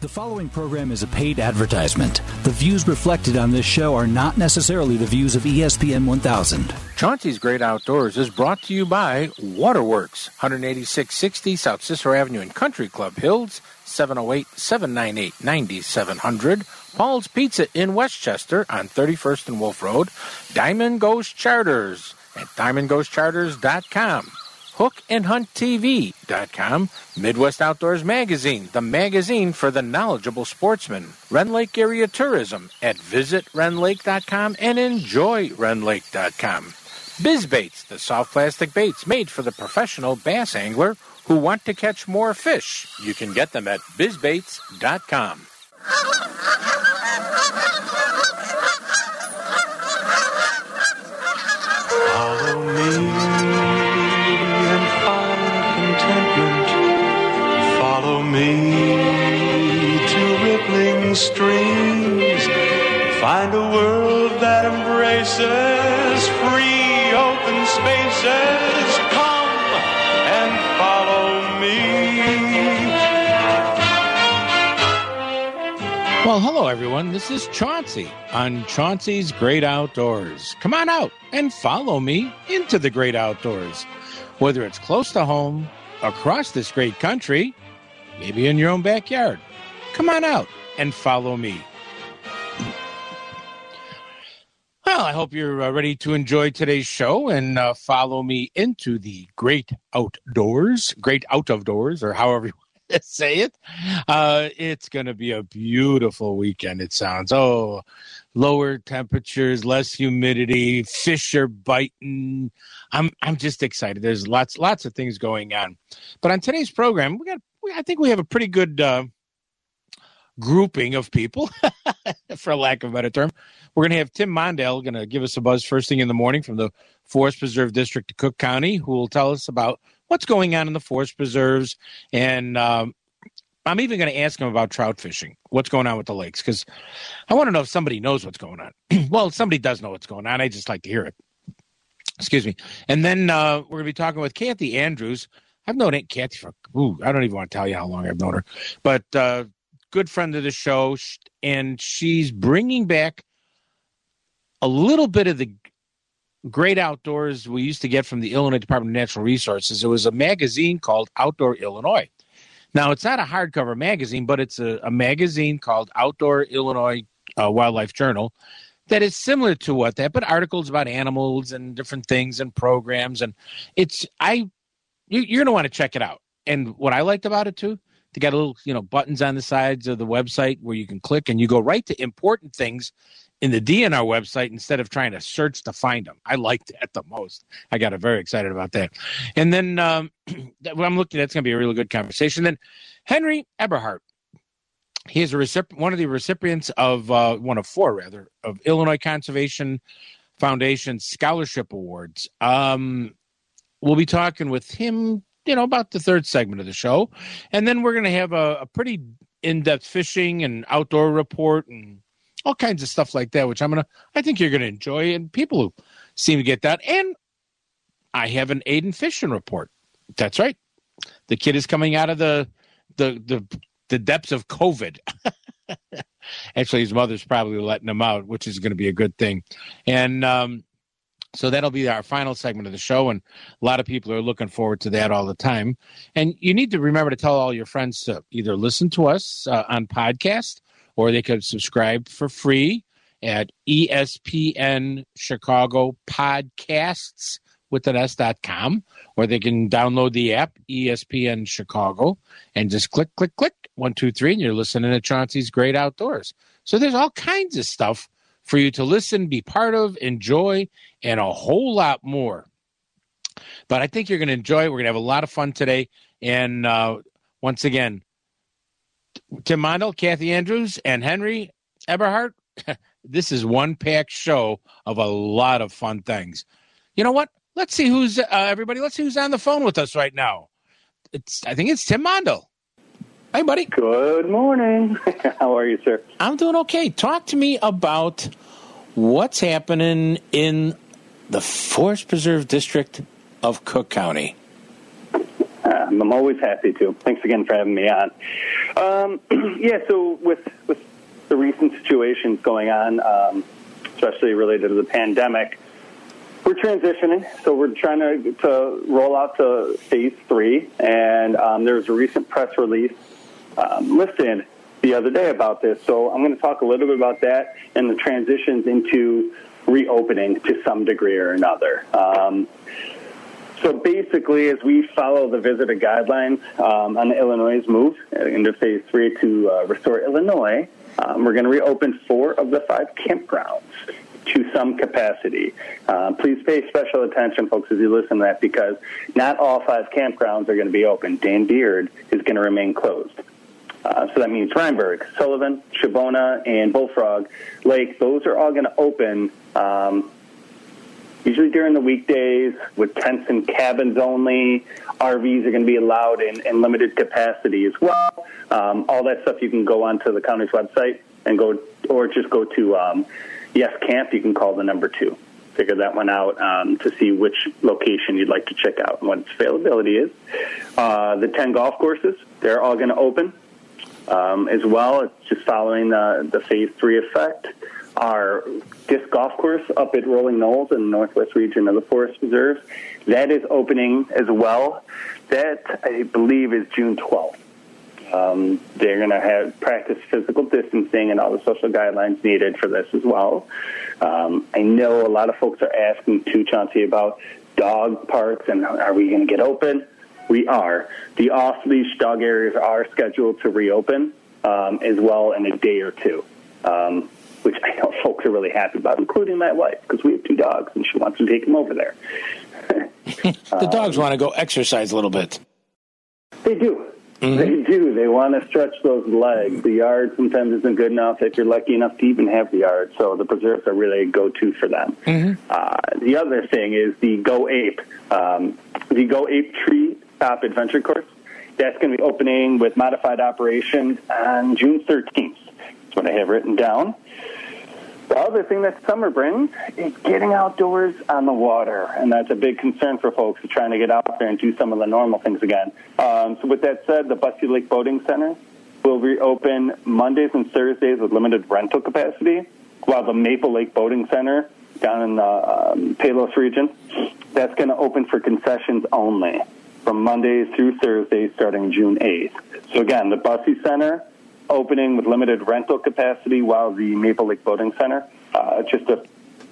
The following program is a paid advertisement. The views reflected on this show are not necessarily the views of ESPN 1000. Chauncey's Great Outdoors is brought to you by Waterworks, 18660 South Cicero Avenue in Country Club Hills, 708 798 9700. Paul's Pizza in Westchester on 31st and Wolf Road. Diamond Ghost Charters at diamondghostcharters.com. HookandHuntTV.com, Midwest Outdoors Magazine, the magazine for the knowledgeable sportsman. Rend Lake Area Tourism at visitrenlake.com and enjoyrenlake.com. BizBaits, the soft plastic baits made for the professional bass angler who want to catch more fish. You can get them at bizbaits.com. Follow me Find a world that embraces free open spaces. Come and follow me. Well, hello everyone. This is Chauncey on Chauncey's Great Outdoors. Come on out and follow me into the great outdoors. Whether it's close to home, across this great country, maybe in your own backyard. Come on out and follow me. Well, I hope you're uh, ready to enjoy today's show and uh, follow me into the great outdoors, great out of doors, or however you want to say it. Uh, it's going to be a beautiful weekend, it sounds. Oh, lower temperatures, less humidity, fish are biting. I'm I'm just excited. There's lots lots of things going on. But on today's program, we got we, I think we have a pretty good uh, grouping of people, for lack of a better term. We're going to have Tim Mondale going to give us a buzz first thing in the morning from the Forest Preserve District of Cook County, who will tell us about what's going on in the forest preserves. And um, I'm even going to ask him about trout fishing, what's going on with the lakes, because I want to know if somebody knows what's going on. well, somebody does know what's going on. I just like to hear it. Excuse me. And then uh, we're going to be talking with Kathy Andrews. I've known Aunt Kathy for, ooh, I don't even want to tell you how long I've known her, but uh, good friend of the show. And she's bringing back a little bit of the great outdoors we used to get from the Illinois Department of Natural Resources. It was a magazine called Outdoor Illinois. Now, it's not a hardcover magazine, but it's a, a magazine called Outdoor Illinois uh, Wildlife Journal that is similar to what that, but articles about animals and different things and programs. And it's, I, you, you're going to want to check it out. And what I liked about it too, they got a little, you know, buttons on the sides of the website where you can click and you go right to important things in the DNR website instead of trying to search to find them. I liked that the most. I got very excited about that. And then um, I'm looking at, it's going to be a really good conversation. Then Henry Eberhardt. He is a recipient, one of the recipients of uh, one of four, rather, of Illinois Conservation Foundation Scholarship Awards. Um, we'll be talking with him, you know, about the third segment of the show, and then we're going to have a, a pretty in-depth fishing and outdoor report and all kinds of stuff like that, which I'm gonna, I think you're gonna enjoy, and people who seem to get that. And I have an Aiden fishing report. That's right. The kid is coming out of the the the the depths of COVID. Actually, his mother's probably letting him out, which is going to be a good thing. And um, so that'll be our final segment of the show, and a lot of people are looking forward to that all the time. And you need to remember to tell all your friends to either listen to us uh, on podcast or they could subscribe for free at ESPN Chicago Podcasts with an S.com, or they can download the app ESPN Chicago and just click, click, click, one, two, three, and you're listening to Chauncey's Great Outdoors. So there's all kinds of stuff for you to listen, be part of, enjoy, and a whole lot more. But I think you're going to enjoy it. We're going to have a lot of fun today. And uh, once again, Tim Mondel, Kathy Andrews, and Henry Eberhardt. this is one packed show of a lot of fun things. You know what? Let's see who's uh, everybody. Let's see who's on the phone with us right now. It's I think it's Tim Mondel. Hey, buddy. Good morning. How are you, sir? I'm doing okay. Talk to me about what's happening in the Forest Preserve District of Cook County. I'm, I'm always happy to. Thanks again for having me on. Um, yeah, so with with the recent situations going on, um, especially related to the pandemic, we're transitioning. So we're trying to, to roll out to phase three, and um, there was a recent press release um, listed the other day about this. So I'm going to talk a little bit about that and the transitions into reopening to some degree or another. Um, so basically, as we follow the visitor guidelines um, on Illinois' move into phase three to uh, restore Illinois, um, we're going to reopen four of the five campgrounds to some capacity. Uh, please pay special attention, folks, as you listen to that, because not all five campgrounds are going to be open. Dan Beard is going to remain closed. Uh, so that means Reinberg, Sullivan, Shabbona, and Bullfrog Lake. Those are all going to open um, usually during the weekdays with tents and cabins only. RVs are going to be allowed in, in limited capacity as well. Um, all that stuff you can go onto the county's website and go, or just go to um, Yes Camp. You can call the number two. Figure that one out um, to see which location you'd like to check out and what its availability is. Uh, the 10 golf courses, they're all going to open um, as well. It's just following the, the phase three effect. Our disc golf course up at Rolling Knolls in the northwest region of the Forest Reserve, that is opening as well. That, I believe, is June 12th. Um, they're going to have practice physical distancing and all the social guidelines needed for this as well. Um, I know a lot of folks are asking too, Chauncey, about dog parks and are we going to get open? We are. The off leash dog areas are scheduled to reopen um, as well in a day or two, um, which I know folks are really happy about, including my wife, because we have two dogs and she wants to take them over there. the dogs want to go exercise a little bit. They do. Mm-hmm. They do. They want to stretch those legs. The yard sometimes isn't good enough if you're lucky enough to even have the yard. So the preserves are really a go-to for them. Mm-hmm. Uh, the other thing is the Go Ape. Um, the Go Ape Tree Top Adventure Course. That's going to be opening with modified operations on June 13th. That's what I have written down. The other thing that summer brings is getting outdoors on the water, and that's a big concern for folks trying to get out there and do some of the normal things again. Um, so, with that said, the Busse Lake Boating Center will reopen Mondays and Thursdays with limited rental capacity, while the Maple Lake Boating Center down in the um, Palos region, that's going to open for concessions only from Mondays through Thursdays starting June 8th. So again, the Busse Center opening with limited rental capacity, while the Maple Lake Boating Center uh, just a,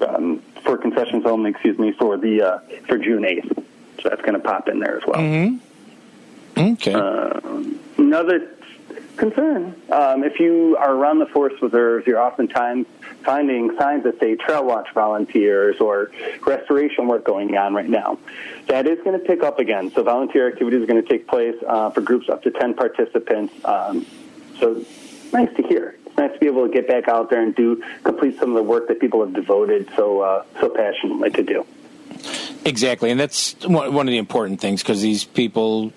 um, for concessions only, excuse me, for the uh, for June 8th. So that's going to pop in there as well. Mm-hmm. Okay. Uh, another concern. Um, if you are around the forest reserves, you're oftentimes finding signs that say trail watch volunteers or restoration work going on right now. That is going to pick up again. So volunteer activities are going to take place uh, for groups up to 10 participants. Um, so nice to hear. Nice to be able to get back out there and do complete some of the work that people have devoted so uh, so passionately to do. Exactly, and that's one of the important things because these people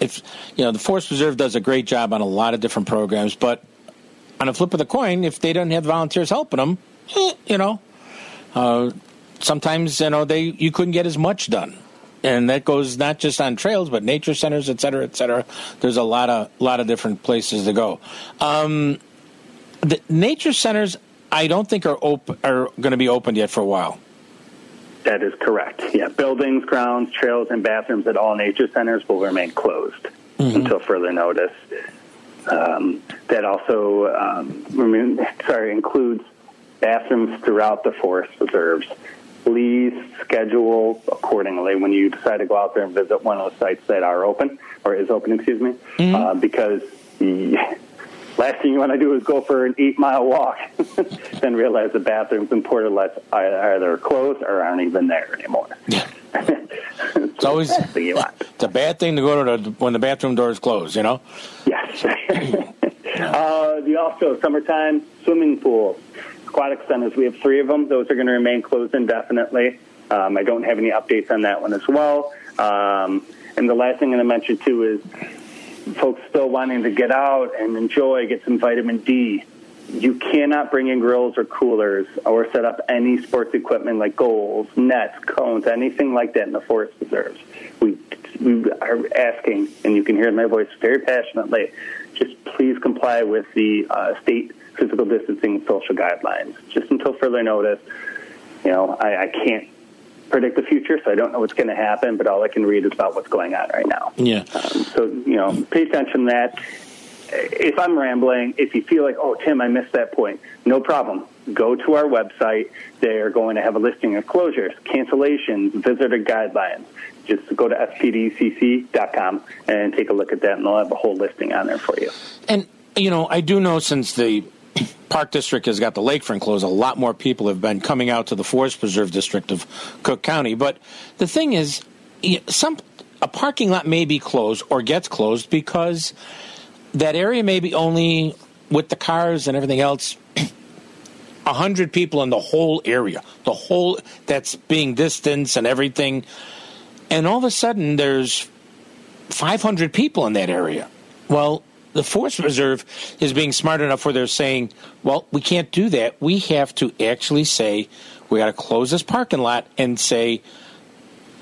if you know the Forest Reserve does a great job on a lot of different programs, but on a flip of the coin, if they don't have volunteers helping them, eh, you know, uh, sometimes you know they you couldn't get as much done, and that goes not just on trails but nature centers, et cetera, et cetera. There's a lot of lot of different places to go. Um, the nature centers, I don't think are open are going to be opened yet for a while. That is correct. Yeah, buildings, grounds, trails, and bathrooms at all nature centers will remain closed mm-hmm. until further notice. Um, that also, um, sorry, includes bathrooms throughout the forest reserves. Please schedule accordingly when you decide to go out there and visit one of the sites that are open or is open, excuse me, mm-hmm. uh, because the last thing you want to do is go for an eight mile walk, then realize the bathrooms and portalets are either closed or aren't even there anymore. Yeah. It's always. It's a bad thing to go to the, when the bathroom door is closed. You know. Yes. uh, the also summertime swimming pools, aquatic centers. We have three of them. Those are going to remain closed indefinitely. Um, I don't have any updates on that one as well. Um, and the last thing I'm going to mention too is folks still wanting to get out and enjoy, get some vitamin D. You cannot bring in grills or coolers or set up any sports equipment like goals, nets, cones, anything like that in the forest reserves. We we are asking, and you can hear my voice very passionately, just please comply with the uh, state physical distancing social guidelines. Just until further notice, you know, I, I can't predict the future, so I don't know what's going to happen, but all I can read is about what's going on right now. Yeah. Um, so, you know, pay attention to that. If I'm rambling, if you feel like, oh, Tim, I missed that point, no problem. Go to our website. They're going to have a listing of closures, cancellations, visitor guidelines. Just go to fpdcc.com and take a look at that, and they'll have a whole listing on there for you. And, you know, I do know since the Park District has got the lakefront closed, a lot more people have been coming out to the Forest Preserve District of Cook County. But the thing is, some a parking lot may be closed or gets closed because that area may be only with the cars and everything else. A hundred people in the whole area, the whole that's being distanced and everything, and all of a sudden there's 500 people in that area. Well, the Forest Reserve is being smart enough where they're saying, well, we can't do that. We have to actually say, we got to close this parking lot and say,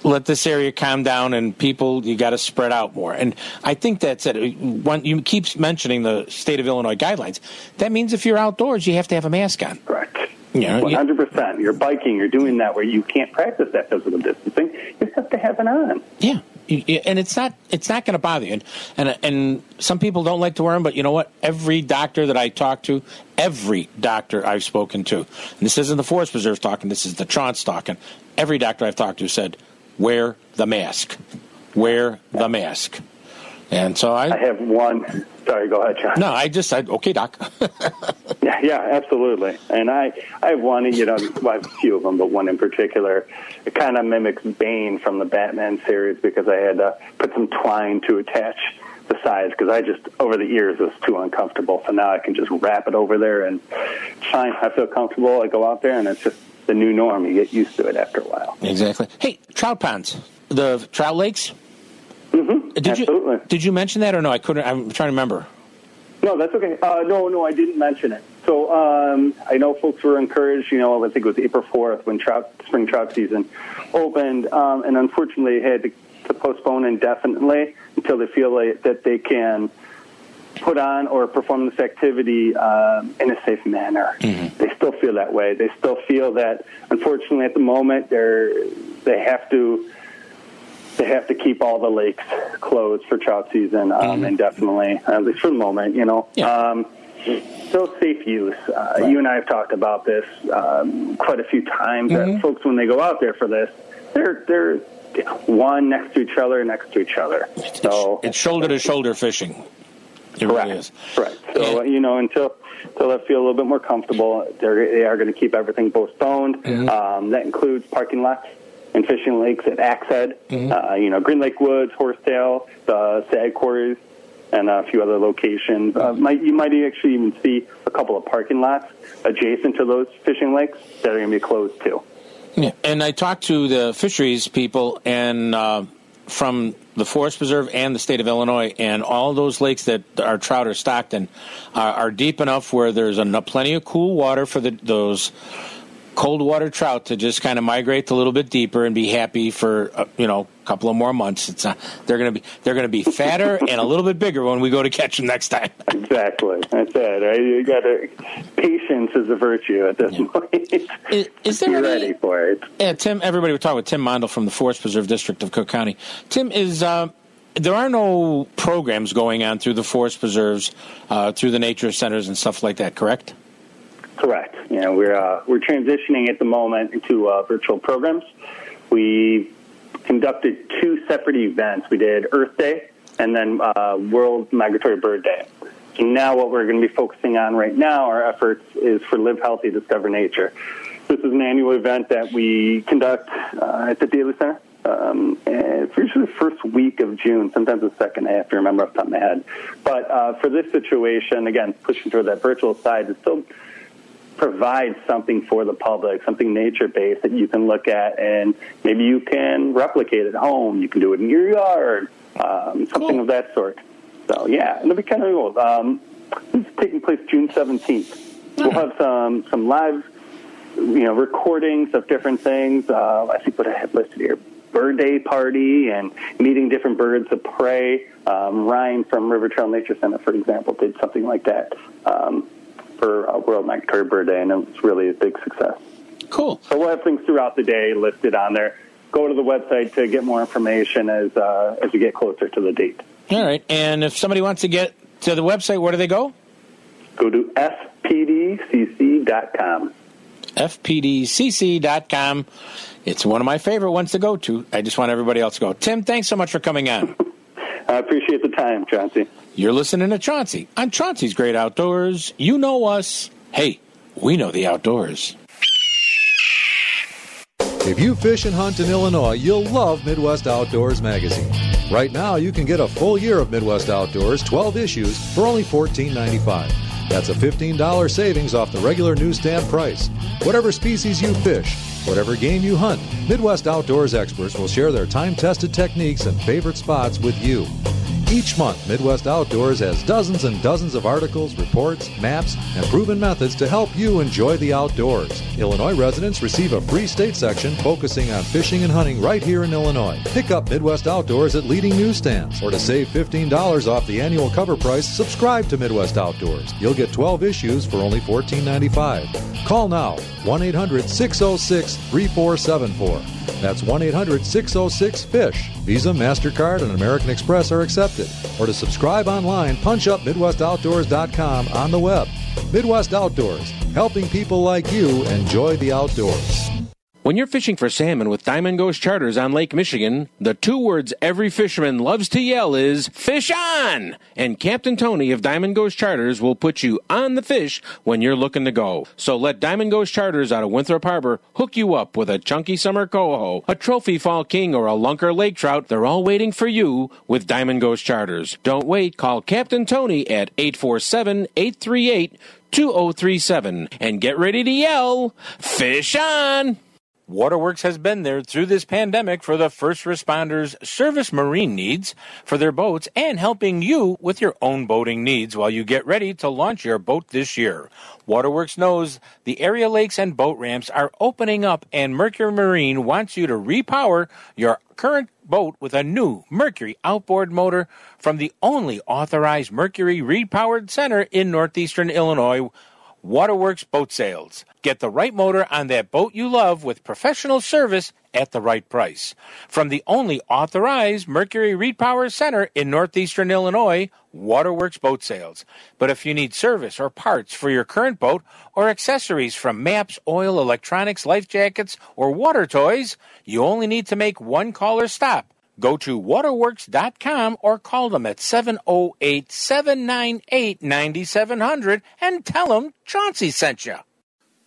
let this area calm down and people, you got to spread out more. And I think that's it. You keep mentioning the state of Illinois guidelines, that means if you're outdoors, you have to have a mask on. Correct. Yeah, One hundred percent. You're biking. You're doing that where you can't practice that physical distancing. You have to have it on. Yeah, and it's not it's not going to bother you. And, and and some people don't like to wear them, but you know what? Every doctor that I talk to, every doctor I've spoken to, and this isn't the Forest Preserve talking. This is the Trance talking. Every doctor I've talked to said, wear the mask. Wear the mask. And so I, I have one. Sorry, go ahead, John. No, I just said, okay, doc. yeah, yeah, absolutely. And I, I have one. You know, well, I have a few of them, but one in particular. It kind of mimics Bane from the Batman series because I had to put some twine to attach the sides because I just over the years was too uncomfortable. So now I can just wrap it over there and fine. I feel comfortable. I go out there and it's just the new norm. You get used to it after a while. Exactly. Hey, trout ponds, the trout lakes. Mm-hmm. Did Absolutely. you did you mention that or no? I couldn't. I'm trying to remember. No, that's okay. Uh, no, no, I didn't mention it. So um, I know folks were encouraged. You know, I think it was April fourth when trout spring trout season opened, um, and unfortunately had to, to postpone indefinitely until they feel like, that they can put on or perform this activity um, in a safe manner. Mm-hmm. They still feel that way. They still feel that, unfortunately, at the moment, they're they have to they have to keep all the lakes closed for trout season um, Mm-hmm. indefinitely, at least for the moment. You know. Yeah. Um, so safe use. Uh, You and I have talked about this um, quite a few times. Mm-hmm. That folks, when they go out there for this, they're they're one next to each other, next to each other. So It's shoulder to shoulder fishing. It Correct. really is. Correct. So And- you know, until until they feel a little bit more comfortable, they're they are going to keep everything postponed. Mm-hmm. Um, that includes parking lots and fishing lakes at Axe Head, Mm-hmm. uh, you know, Green Lake Woods, Horsetail, the Sag Quarries, and a few other locations. Uh, might you might actually even see a couple of parking lots adjacent to those fishing lakes that are going to be closed too. Yeah. And I talked to the fisheries people and uh, from the Forest Preserve and the state of Illinois, and all those lakes that our trout are stocked in are, are deep enough where there's enough, plenty of cool water for the, those cold water trout to just kind of migrate a little bit deeper and be happy for uh, you know a couple of more months. It's uh, they're going to be they're going to be fatter and a little bit bigger when we go to catch them next time. Exactly. That's it. Right? You got to patience is a virtue at this point. Is, is there Be any, ready for it. Yeah, Tim. Everybody, we're talking with Tim Mondel from the Forest Preserve District of Cook County. Tim is. Uh, there are no programs going on through the forest preserves, uh, through the nature centers and stuff like that. Correct? Correct. You know, we're uh, we're transitioning at the moment into uh, virtual programs. We conducted two separate events. We did Earth Day and then uh, World Migratory Bird Day. So now, what we're going to be focusing on right now, our efforts is for Live Healthy, Discover Nature. This is an annual event that we conduct uh, at the Daley Center. Um, it's usually the first week of June, sometimes the second. I have to remember off the top of my head. But uh, for this situation, again, pushing toward that virtual side to still provide something for the public, something nature based that you can look at and maybe you can replicate at home. You can do it in your yard, um, something Cool. of that sort. So, yeah, it'll be kind of cool. Um, this is taking place June 17th. We'll have some, some live you know, recordings of different things. Uh, I think what I have listed here, bird day party and meeting different birds of prey. Um, Ryan from River Trail Nature Center, for example, did something like that um, for uh, World Migratory Bird Day, and it was really a big success. Cool. So we'll have things throughout the day listed on there. Go to the website to get more information as uh, as we get closer to the date. All right. And if somebody wants to get to the website, where do they go? Go to fpdcc.com. FPDCC.com. It's one of my favorite ones to go to. I just want everybody else to go. Tim, thanks so much for coming on. I appreciate the time, Chauncey. You're listening to Chauncey on Chauncey's Great Outdoors. You know us. Hey, we know the outdoors. If you fish and hunt in Illinois, you'll love Midwest Outdoors magazine. Right now, you can get a full year of Midwest Outdoors, 12 issues, for only $14.95. That's a $15 savings off the regular newsstand price. Whatever species you fish, whatever game you hunt, Midwest Outdoors experts will share their time tested techniques and favorite spots with you. Each month, Midwest Outdoors has dozens and dozens of articles, reports, maps, and proven methods to help you enjoy the outdoors. Illinois residents receive a free state section focusing on fishing and hunting right here in Illinois. Pick up Midwest Outdoors at leading newsstands, or to save $15 off the annual cover price, subscribe to Midwest Outdoors. You'll get 12 issues for only $14.95. Call now 1 800 606 3474. That's 1 800 606 FISH. Visa, MasterCard, and American Express are accepted. Or to subscribe online, punch up MidwestOutdoors.com on the web. Midwest Outdoors, helping people like you enjoy the outdoors. When you're fishing for salmon with Diamond Ghost Charters on Lake Michigan, the two words every fisherman loves to yell is fish on! And Captain Tony of Diamond Ghost Charters will put you on the fish when you're looking to go. So let Diamond Ghost Charters out of Winthrop Harbor hook you up with a chunky summer coho, a trophy fall king, or a lunker lake trout. They're all waiting for you with Diamond Ghost Charters. Don't wait. Call Captain Tony at 847 838 2037 and get ready to yell, Fish on! Waterworks has been there through this pandemic for the first responders' service marine needs for their boats and helping you with your own boating needs while you get ready to launch your boat this year. Waterworks knows the area lakes and boat ramps are opening up and Mercury Marine wants you to repower your current boat with a new Mercury outboard motor from the only authorized Mercury repowered center in northeastern Illinois. Waterworks Boat Sales. Get the right motor on that boat you love with professional service at the right price. From the only authorized Mercury Repower Center in northeastern Illinois, Waterworks Boat Sales. But if you need service or parts for your current boat or accessories from maps, oil, electronics, life jackets, or water toys, you only need to make one call or stop. Go to waterworks.com or call them at 708 798 9700 and tell them Chauncey sent you.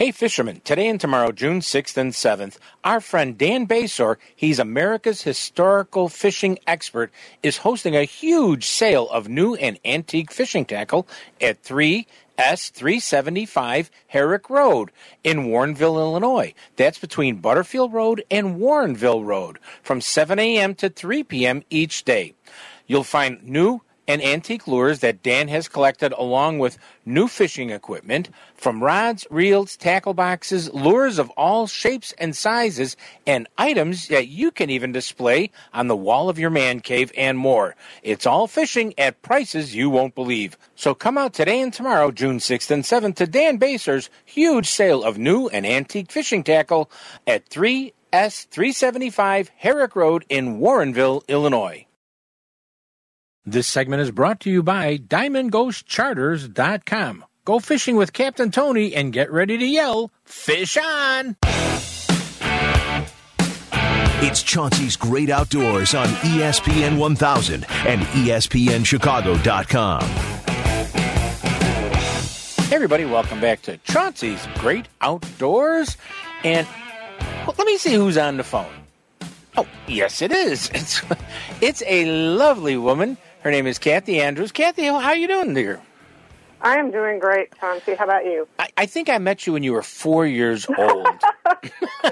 Hey, fishermen, today and tomorrow, June 6th and 7th, our friend Dan Basore, he's America's historical fishing expert, is hosting a huge sale of new and antique fishing tackle at 3 S375 Herrick Road in Warrenville, Illinois. That's between Butterfield Road and Warrenville Road from 7 a.m. to 3 p.m. each day. You'll find new and antique lures that Dan has collected along with new fishing equipment from rods, reels, tackle boxes, lures of all shapes and sizes, and items that you can even display on the wall of your man cave and more. It's all fishing at prices you won't believe. So come out today and tomorrow, June 6th and 7th, to Dan Basore's huge sale of new and antique fishing tackle at 3S375 Herrick Road in Warrenville, Illinois. This segment is brought to you by DiamondGhostCharters.com. go fishing with Captain Tony and get ready to yell, Fish on! It's Chauncey's Great Outdoors on ESPN 1000 and ESPNChicago.com. Hey everybody, welcome back to Chauncey's Great Outdoors. And well, let me see who's on the phone. Oh, yes, it is. It's, it's a lovely woman. Her name is Kathy Andrews. Kathy, how are you doing, dear? I am doing great, Chauncey. How about you? I, I think I met you when you were four years old.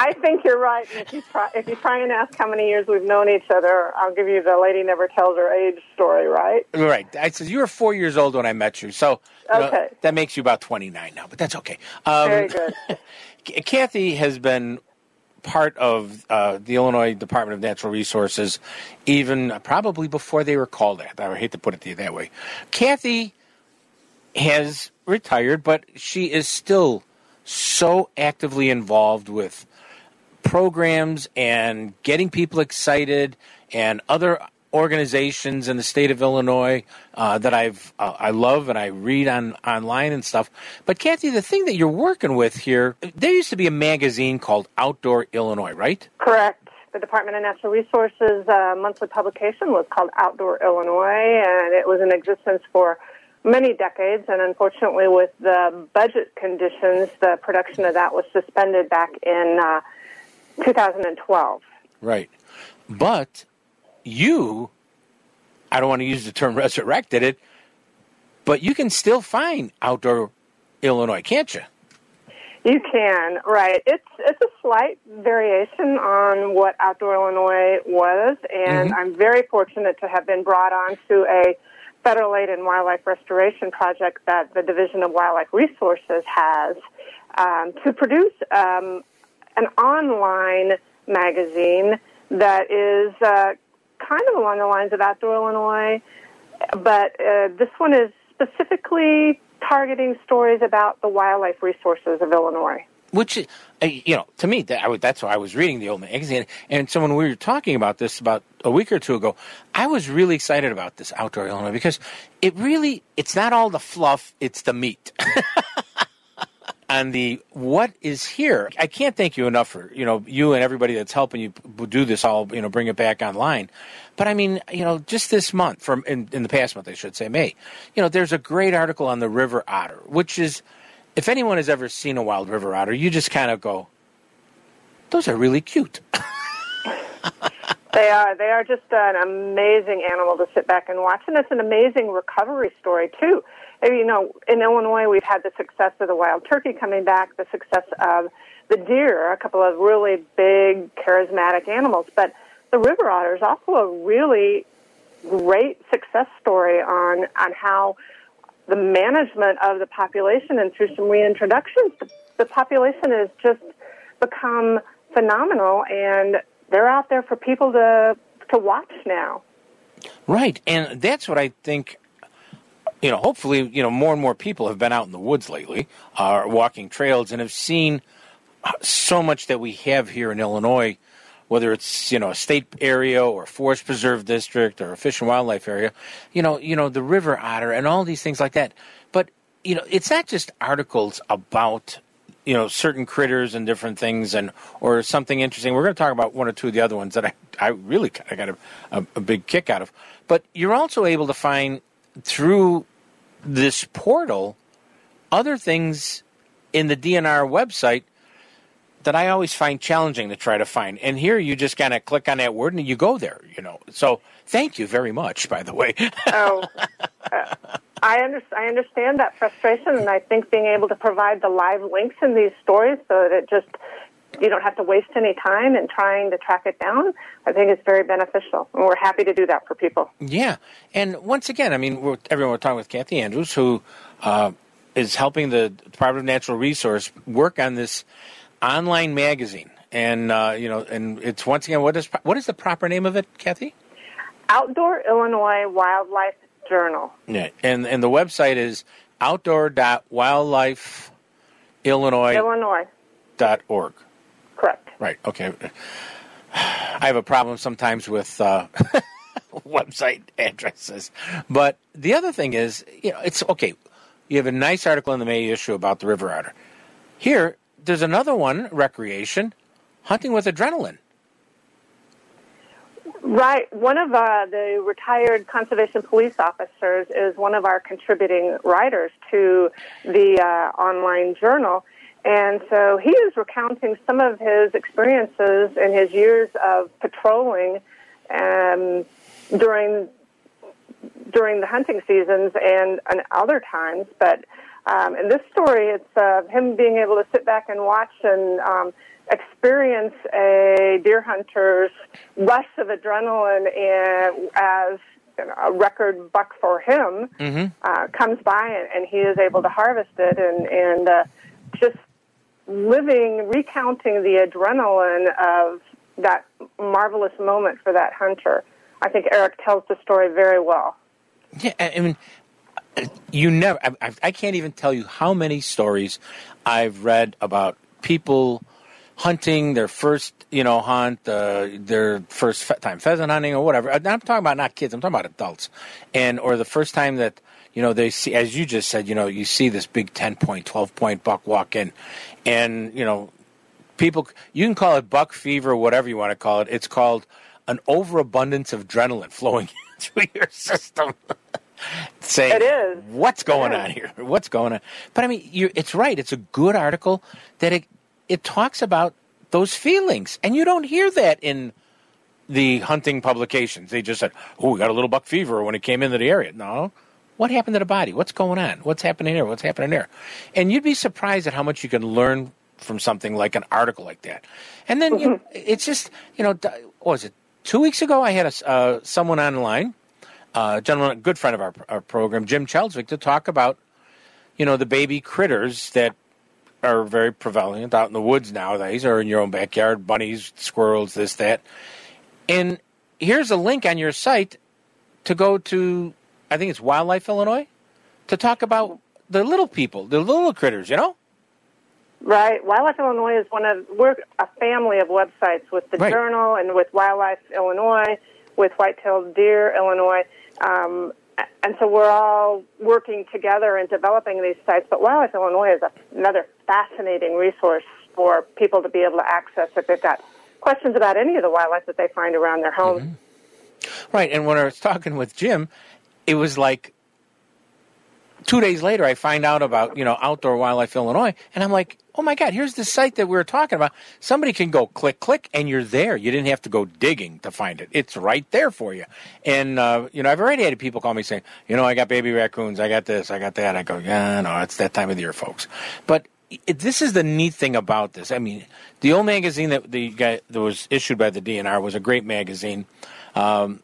I think you're right. If you try, if you try and ask how many years we've known each other, I'll give you the lady never tells her age story, right? right. I said you were four years old when I met you. So you know, Okay. that makes you about 29 now, but that's okay. Um, Very good. Kathy has been part of uh, the Illinois Department of Natural Resources, even probably before they were called that. I hate to put it to you that way. Kathy has retired, but she is still so actively involved with programs and getting people excited and other organizations in the state of Illinois uh, that I've uh, I love and I read on online and stuff. But Kathy, the thing that you're working with here, there used to be a magazine called Outdoor Illinois, right? Correct. The Department of Natural Resources uh, monthly publication was called Outdoor Illinois, and it was in existence for many decades. And unfortunately, with the budget conditions, the production of that was suspended back in uh, 2012. Right. But you, I don't want to use the term resurrected it, but you can still find Outdoor Illinois, can't you? You can, right. It's it's a slight variation on what Outdoor Illinois was, and I'm very fortunate to have been brought on to a federal aid and wildlife restoration project that the Division of Wildlife Resources has um, to produce um, an online magazine that is uh, kind of along the lines of Outdoor Illinois, but uh, this one is specifically targeting stories about the wildlife resources of Illinois. Which, uh, you know, to me, that I that's why I was reading the old magazine. And so when we were talking about this about a week or two ago, I was really excited about this Outdoor Illinois because it really, it's not all the fluff, it's the meat. on the what is here. I can't thank you enough for you know you and everybody that's helping you do this all you know bring it back online. But I mean you know just this month from in, in the past month I should say May, you know there's a great article on the river otter, which is if anyone has ever seen a wild river otter, you just kind of go, those are really cute. They are. They are just an amazing animal to sit back and watch, and it's an amazing recovery story too. You know, in Illinois, we've had the success of the wild turkey coming back, the success of the deer, a couple of really big, charismatic animals. But the river otter is also a really great success story on on how the management of the population and through some reintroductions, the, the population has just become phenomenal, and they're out there for people to to watch now. Right, and that's what I think. You know, hopefully, you know, more and more people have been out in the woods lately, are walking trails, and have seen so much that we have here in Illinois, whether it's you know a state area or a forest preserve district or a fish and wildlife area. You know, you know the river otter and all these things like that. But you know, it's not just articles about you know certain critters and different things and or something interesting. We're going to talk about one or two of the other ones that i, I really I got a, a, a big kick out of. But you're also able to find through this portal other things in the dnr website that i always find challenging to try to find. And here you just kind of click on that word and you go there you know. So thank you very much by the way. Oh, uh, I, under, I understand that frustration, and I think being able to provide the live links in these stories so that it just you don't have to waste any time in trying to track it down, I think it's very beneficial, and we're happy to do that for people. Yeah, and once again, I mean, we're, everyone we're talking with Kathy Andrews, who uh, is helping the Department of Natural Resource work on this online magazine, and uh, you know, and it's once again, what is what is the proper name of it, Kathy? Outdoor Illinois Wildlife Journal. Yeah, and and the website is outdoor.wildlifeillinois.org. Illinois, correct. Right. Okay. I have a problem sometimes with uh, website addresses, but the other thing is, you know, it's okay. you have a nice article in the May issue about the river otter. Here, there's another one, recreation, hunting with adrenaline. Right. One of uh, the retired conservation police officers is one of our contributing writers to the uh, online journal. And so he is recounting some of his experiences in his years of patrolling um, during during the hunting seasons and, and other times. But um, in this story, it's uh, him being able to sit back and watch and um, experience a deer hunter's rush of adrenaline and as a record buck for him mm-hmm. uh, comes by and, and, he is able to harvest it and, and uh, just living, recounting the adrenaline of that marvelous moment for that hunter. I think Eric tells the story very well. Yeah, I mean, you never, I, I can't even tell you how many stories I've read about people hunting their first, you know, hunt, uh, their first fe- time pheasant hunting or whatever. I'm talking about not kids. I'm talking about adults, and or the first time that you know they see, as you just said, you know, you see this big ten point, twelve point buck walk in, and you know, people. You can call it buck fever, whatever you want to call it. It's called an overabundance of adrenaline flowing through your system. Saying, it is. What's going on here? What's going on? But I mean, it's right. It's a good article that it it talks about those feelings, and you don't hear that in the hunting publications. They just said, "Oh, we got a little buck fever when it came into the area." No, what happened to the body? What's going on? What's happening here? What's happening there? And you'd be surprised at how much you can learn from something like an article like that. And then you know, it's just you know, what was it two weeks ago? I had a, uh, someone online, uh, a gentleman, a good friend of our, our program, Jim Chelswick, to talk about you know the baby critters that are very prevalent out in the woods nowadays or in your own backyard bunnies, squirrels, this, that. And here's a link on your site to go to, I think it's Wildlife Illinois, to talk about the little people, the little critters, you know? Right. Wildlife Illinois is one of, we're a family of websites with the right. Journal and with Wildlife Illinois, with White-tailed Deer Illinois. Um, and so we're all working together and developing these sites. But Wildlife Illinois is another fascinating resource for people to be able to access if they've got questions about any of the wildlife that they find around their home. Mm-hmm. Right. And when I was talking with Jim, it was like two days later, I find out about you know Outdoor Wildlife Illinois, and I'm like, oh my god, here's the site that we were talking about. Somebody can go click click, and you're there. You didn't have to go digging to find it. It's right there for you. And uh, you know, I've already had people call me saying, you know, I got baby raccoons, I got this, I got that. I go, yeah, no, it's that time of the year, folks. But it, this is the neat thing about this. I mean, the old magazine that the guy that was issued by the DNR was a great magazine. Um,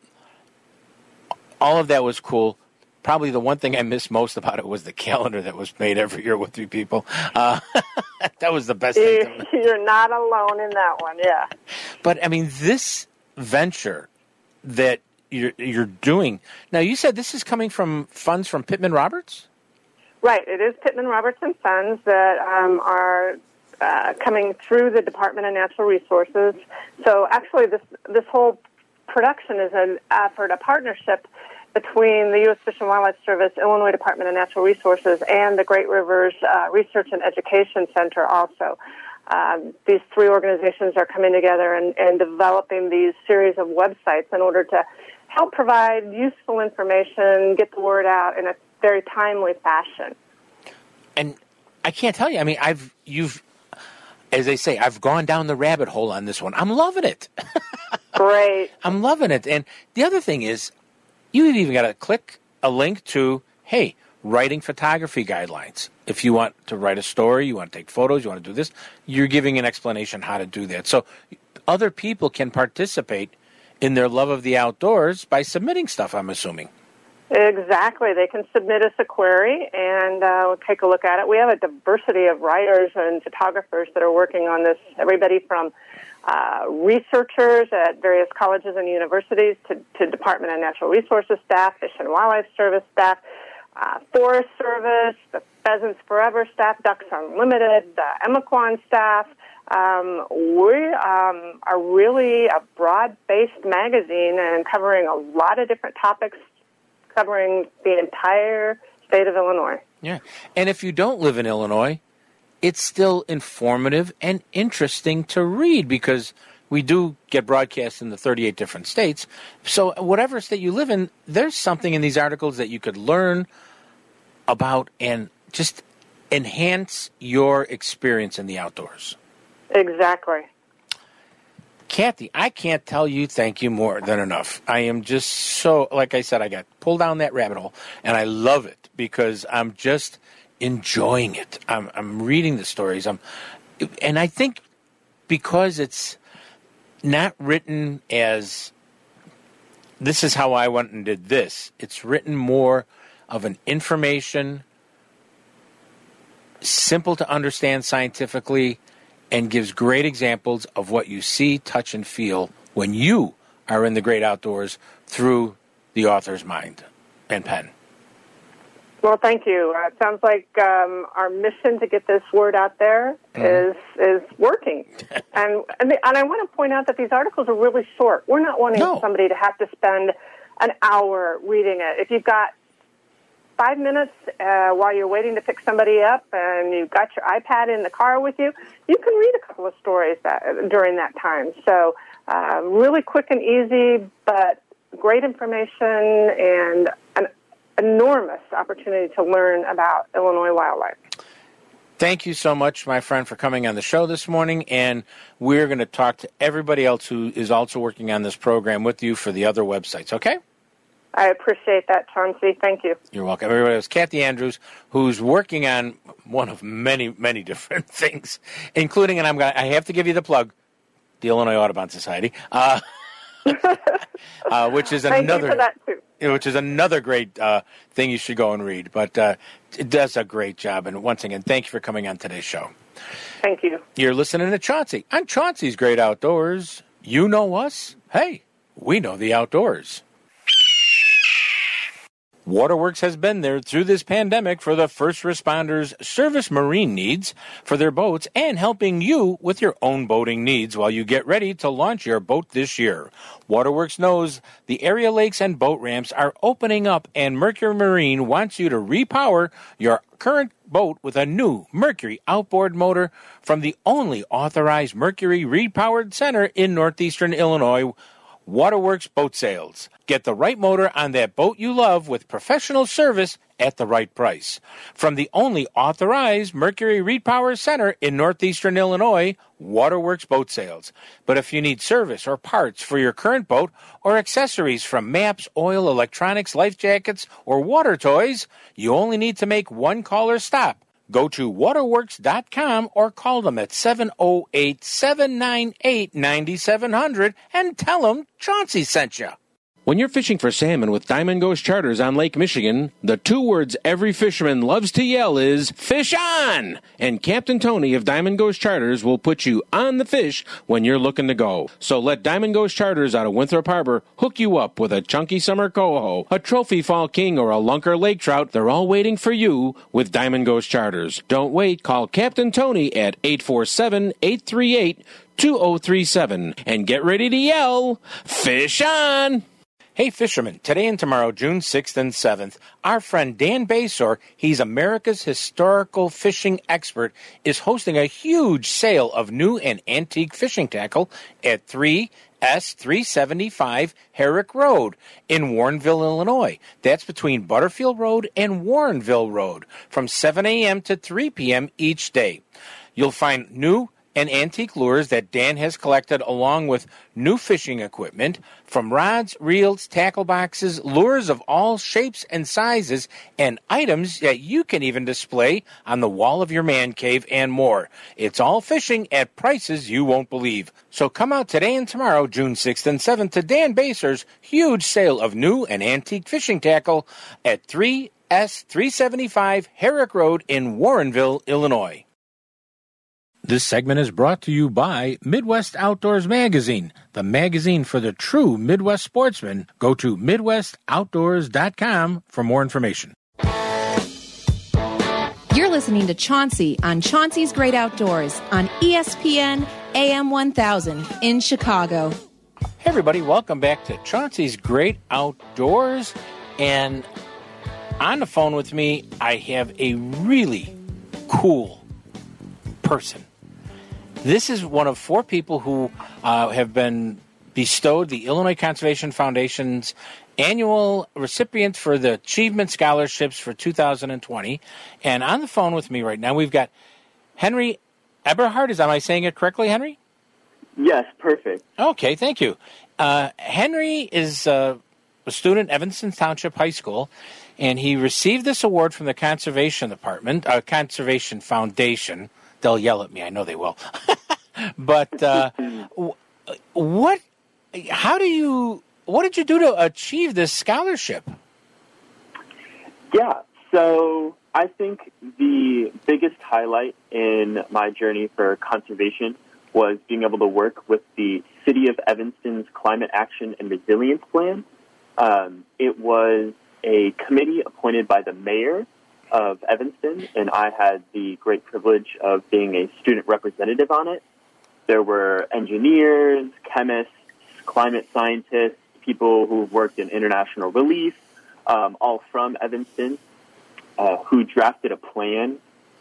all of that was cool probably the one thing I missed most about it was the calendar that was made every year with three people. Uh, that was the best thing. You're not alone in that one, yeah. But I mean, this venture that you're, you're doing now. You said this is coming from funds from Pittman Roberts. Right. It is Pittman Robertson funds that um, are uh, coming through the Department of Natural Resources. So actually, this this whole production is an effort, a partnership between the U.S. Fish and Wildlife Service, Illinois Department of Natural Resources, and the Great Rivers uh, Research and Education Center also. Um, these three organizations are coming together and, and developing these series of websites in order to help provide useful information, get the word out in a very timely fashion. And I can't tell you. I mean, I've you've, as they say, I've gone down the rabbit hole on this one. I'm loving it. Great. I'm loving it. And the other thing is, you even got to click a link to, hey, writing photography guidelines. If you want to write a story, you want to take photos, you want to do this, you're giving an explanation how to do that. So other people can participate in their love of the outdoors by submitting stuff, I'm assuming. Exactly. They can submit us a query and uh, we'll take a look at it. We have a diversity of writers and photographers that are working on this. Everybody from uh, researchers at various colleges and universities to, to Department of Natural Resources staff, Fish and Wildlife Service staff, uh, Forest Service, the Pheasants Forever staff, Ducks Unlimited, the Emiquon staff. Um, we um, are really a broad-based magazine and covering a lot of different topics, covering the entire state of Illinois. Yeah. And if you don't live in Illinois, it's still informative and interesting to read because we do get broadcasts in the 38 different states. So, whatever state you live in, there's something in these articles that you could learn about and just enhance your experience in the outdoors. Exactly. Kathy, I can't tell you thank you more than enough. I am just so, like I said, I got pulled down that rabbit hole and I love it because I'm just enjoying it. I'm, I'm reading the stories. I'm, and I think because it's not written as this is how I went and did this, it's written more of an information, simple to understand scientifically and gives great examples of what you see, touch, and feel when you are in the great outdoors through the author's mind and pen. Well, thank you. Uh, it sounds like um, our mission to get this word out there Mhm. is is working, and and, the, and I want to point out that these articles are really short. We're not wanting No. somebody to have to spend an hour reading it. If you've got five minutes uh, while you're waiting to pick somebody up, and you've got your iPad in the car with you, you can read a couple of stories that, during that time. So, uh, really quick and easy, but great information and an enormous opportunity to learn about Illinois wildlife. Thank you so much, my friend, for coming on the show this morning. And we're going to talk to everybody else who is also working on this program with you for the other websites, okay? I appreciate that, Chauncey. Thank you. You're welcome. Everybody, it was Kathy Andrews, who's working on one of many, many different things, including, and I'm going to, I have to give you the plug, the Illinois Audubon Society, uh, uh, which is another you for that too. which is another great uh, thing you should go and read. But uh, it does a great job. And once again, thank you for coming on today's show. Thank you. You're listening to Chauncey on Chauncey's Great Outdoors. You know us. Hey, we know the outdoors. Waterworks has been there through this pandemic for the first responders' service marine needs for their boats and helping you with your own boating needs while you get ready to launch your boat this year. Waterworks knows the area lakes and boat ramps are opening up and Mercury Marine wants you to repower your current boat with a new Mercury outboard motor from the only authorized Mercury repowered center in northeastern Illinois. Waterworks Boat Sales. Get the right motor on that boat you love with professional service at the right price. From the only authorized Mercury Repower Center in northeastern Illinois, Waterworks Boat Sales. But if you need service or parts for your current boat or accessories from maps, oil, electronics, life jackets, or water toys, you only need to make one call or stop. Go to waterworks.com or call them at 708 798 9700 and tell them Chauncey sent you. When you're fishing for salmon with Diamond Ghost Charters on Lake Michigan, the two words every fisherman loves to yell is fish on! And Captain Tony of Diamond Ghost Charters will put you on the fish when you're looking to go. So let Diamond Ghost Charters out of Winthrop Harbor hook you up with a chunky summer coho, a trophy fall king, or a lunker lake trout. They're all waiting for you with Diamond Ghost Charters. Don't wait. Call Captain Tony at 847 838 2037 and get ready to yell, Fish on! Hey fishermen, today and tomorrow, June 6th and 7th, our friend Dan Basore, he's America's historical fishing expert, is hosting a huge sale of new and antique fishing tackle at 3S375 Herrick Road in Warrenville, Illinois. That's between Butterfield Road and Warrenville Road from 7 a.m. to 3 p.m. each day. You'll find new and antique lures that Dan has collected along with new fishing equipment from rods, reels, tackle boxes, lures of all shapes and sizes, and items that you can even display on the wall of your man cave and more. It's all fishing at prices you won't believe. So come out today and tomorrow, June 6th and 7th, to Dan Basore's huge sale of new and antique fishing tackle at 3S375 Herrick Road in Warrenville, Illinois. This segment is brought to you by Midwest Outdoors Magazine, the magazine for the true Midwest sportsman. Go to MidwestOutdoors.com for more information. You're listening to Chauncey on Chauncey's Great Outdoors on ESPN AM 1000 in Chicago. Hey, everybody, welcome back to Chauncey's Great Outdoors. And on the phone with me, I have a really cool person. This is one of four people who uh, have been bestowed the Illinois Conservation Foundation's annual recipient for the Achievement Scholarships for 2020. And on the phone with me right now, we've got Henry Eberhard. Is am I saying it correctly, Henry? Yes, perfect. Okay, thank you. Uh, Henry is uh, a student at Evanston Township High School, and he received this award from the Conservation Department, uh, Conservation Foundation. They'll yell at me, I know they will. but uh, what? How do you? What did you do to achieve this scholarship? Yeah, so I think the biggest highlight in my journey for conservation was being able to work with the City of Evanston's Climate Action and Resilience Plan. Um, it was a committee appointed by the mayor of Evanston, and I had the great privilege of being a student representative on it. There were engineers, chemists, climate scientists, people who've worked in international relief, um, all from Evanston, uh, who drafted a plan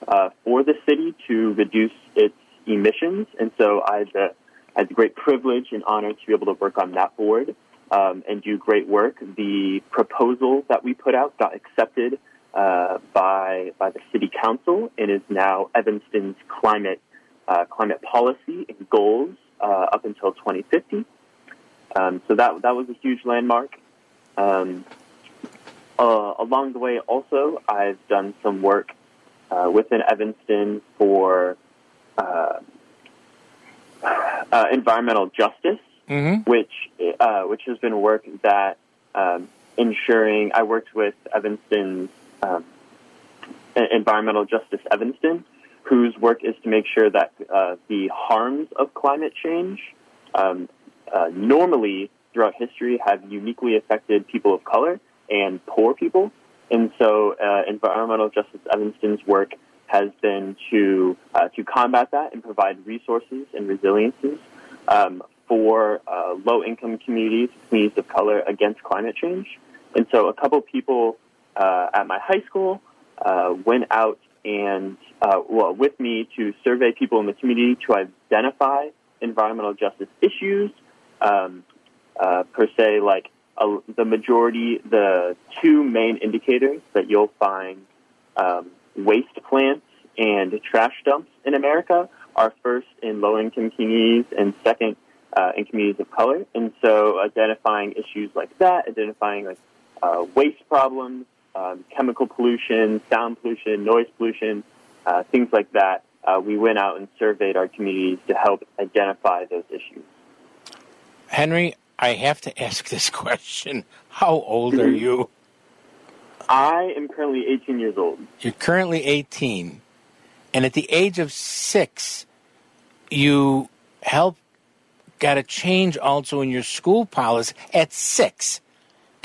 uh, for the city to reduce its emissions. And so I had, the, had the great privilege and honor to be able to work on that board um, and do great work. The proposal that we put out got accepted uh, by by the city council and is now Evanston's climate uh, climate policy and goals uh, up until 2050. Um, so that that was a huge landmark. Um, uh, along the way, also, I've done some work uh, within Evanston for uh, uh environmental justice, mm-hmm. which uh, which has been work that um, ensuring. I worked with Evanston's um, Environmental Justice Evanston, whose work is to make sure that uh, the harms of climate change um, normally throughout history have uniquely affected people of color and poor people. And so, uh, Environmental Justice Evanston's work has been to uh, to combat that and provide resources and resiliences um, for uh, low income communities, communities of color against climate change. And so, a couple people uh, at my high school uh, went out and uh, well with me to survey people in the community to identify environmental justice issues um, per se, like uh, the majority, the two main indicators that you'll find um, waste plants and trash dumps in America are first in low income communities and second uh, in communities of color. And so identifying issues like that, identifying like uh, waste problems, um, chemical pollution, sound pollution, noise pollution, uh, things like that, uh, we went out and surveyed our communities to help identify those issues. Henry, I have to ask this question. How old are you? I am currently 18 years old. You're currently 18. And at the age of six, you helped, got a change also in your school policy at six.